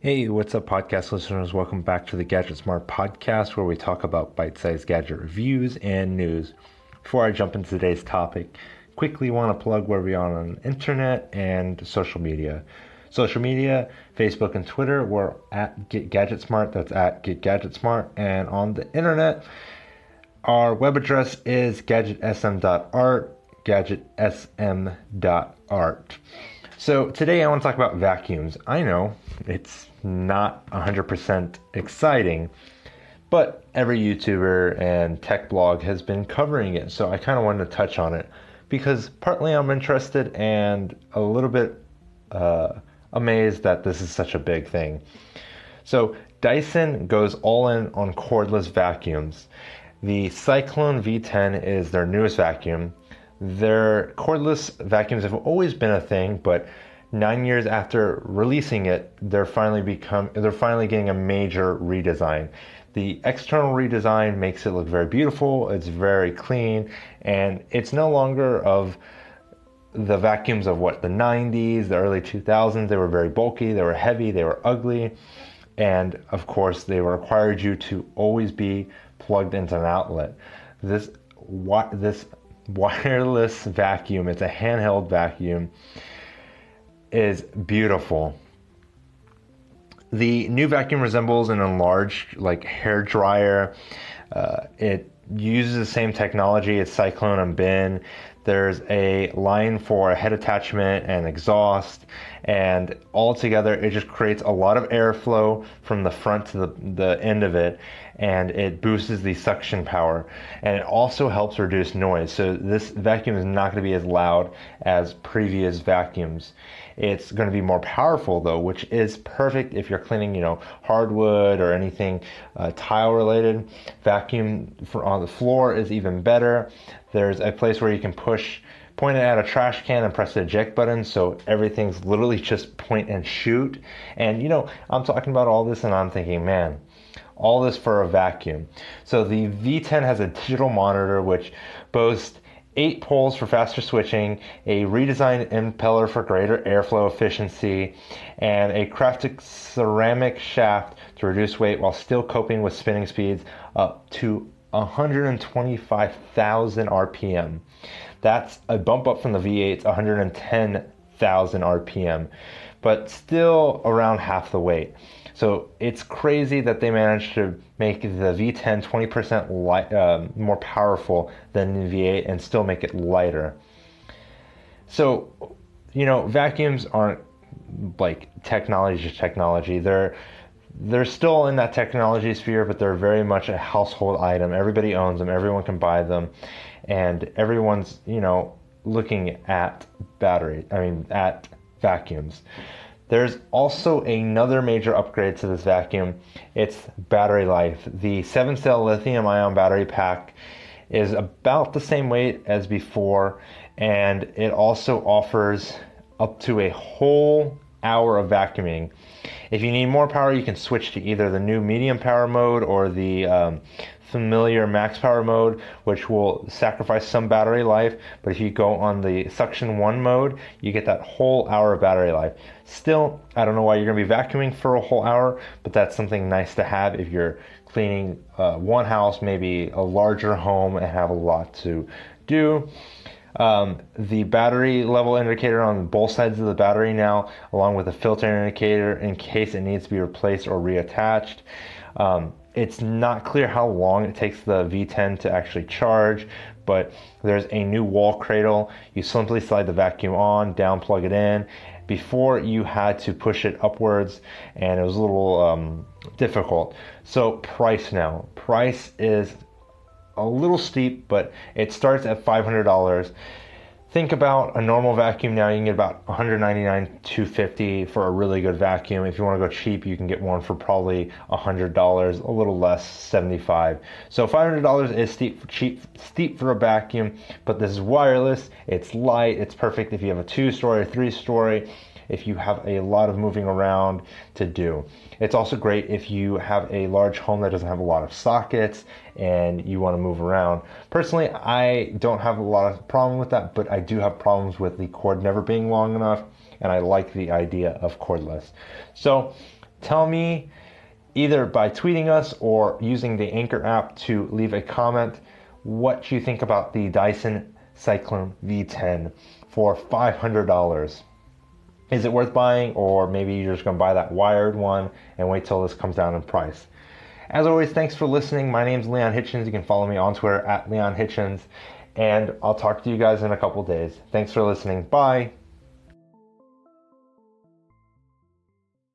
Hey, what's up, podcast listeners? Welcome back to the Gadget Smart podcast, where we talk about bite sized gadget reviews and news. Before I jump into today's topic, quickly want to plug where we are on the internet and social media. Social media, Facebook and Twitter, we're at Get Gadget Smart. That's at Get Gadget Smart. And on the internet, our web address is gadgetsm.art, gadgetsm.art. So today I want to talk about vacuums. I know it's not 100% exciting, but every YouTuber and tech blog has been covering it, so I kind of wanted to touch on it because partly I'm interested and a little bit uh, amazed that this is such a big thing. So Dyson goes all in on cordless vacuums. The Cyclone V10 is their newest vacuum. Their cordless vacuums have always been a thing, but nine years after releasing it, they're finally become they're finally getting a major redesign. The external redesign makes it look very beautiful. It's very clean, and it's no longer of the vacuums of what the 90s, the early 2000s. They were very bulky, they were heavy, they were ugly, and of course, they required you to always be plugged into an outlet. This what this wireless vacuum, it's a handheld vacuum is beautiful. The new vacuum resembles an enlarged like hair dryer. Uh, it uses the same technology as Cyclone and Bin. There's a line for a head attachment and exhaust, and all together it just creates a lot of airflow from the front to the, the end of it, and it boosts the suction power. And it also helps reduce noise. So this vacuum is not going to be as loud as previous vacuums. It's going to be more powerful though, which is perfect if you're cleaning, you know, hardwood or anything uh, tile related. Vacuum for, on the floor is even better. There's a place where you can push point it at a trash can and press the eject button so everything's literally just point and shoot and you know i'm talking about all this and i'm thinking man all this for a vacuum so the v10 has a digital monitor which boasts eight poles for faster switching, a redesigned impeller for greater airflow efficiency, and a crafted ceramic shaft to reduce weight while still coping with spinning speeds up to 125,000 RPM. That's a bump up from the V8's 110,000 RPM, but still around half the weight. So it's crazy that they managed to make the V10 20% light, uh, more powerful than the V8 and still make it lighter. So, you know, vacuums aren't like technology to technology. They're they're still in that technology sphere, but they're very much a household item. Everybody owns them. Everyone can buy them, and everyone's you know looking at battery. I mean, at vacuums. There's also another major upgrade to this vacuum. It's battery life. The 7 cell lithium ion battery pack is about the same weight as before, and it also offers up to a whole hour of vacuuming. If you need more power, you can switch to either the new medium power mode or the um, familiar max power mode, which will sacrifice some battery life. But if you go on the suction one mode, you get that whole hour of battery life. Still, I don't know why you're to be vacuuming for a whole hour, but that's something nice to have if you're cleaning uh, one house, maybe a larger home, and have a lot to do. Um, the battery level indicator on both sides of the battery now, along with a filter indicator in case it needs to be replaced or reattached. Um, it's not clear how long it takes the V10 to actually charge, but there's a new wall cradle. You simply slide the vacuum on, down, plug it in. Before you had to push it upwards, and it was a little um, difficult. So, price now. Price is a little steep, but it starts at $500 think about a normal vacuum now you can get about 199 250 for a really good vacuum. If you want to go cheap you can get one for probably $100 a little less 75 so $500 is steep cheap steep for a vacuum but this is wireless it's light it's perfect if you have a two story three story if you have a lot of moving around to do. It's also great if you have a large home that doesn't have a lot of sockets and you want to move around. Personally, I don't have a lot of problem with that, but I do have problems with the cord never being long enough and I like the idea of cordless. So tell me either by tweeting us or using the Anchor app to leave a comment what you think about the Dyson Cyclone V10 for $500. Is it worth buying, or maybe you're just going to buy that wired one and wait till this comes down in price? As always, thanks for listening. My name's Leon Hitchens. You can follow me on Twitter at Leon Hitchens, and I'll talk to you guys in a couple days. Thanks for listening. Bye.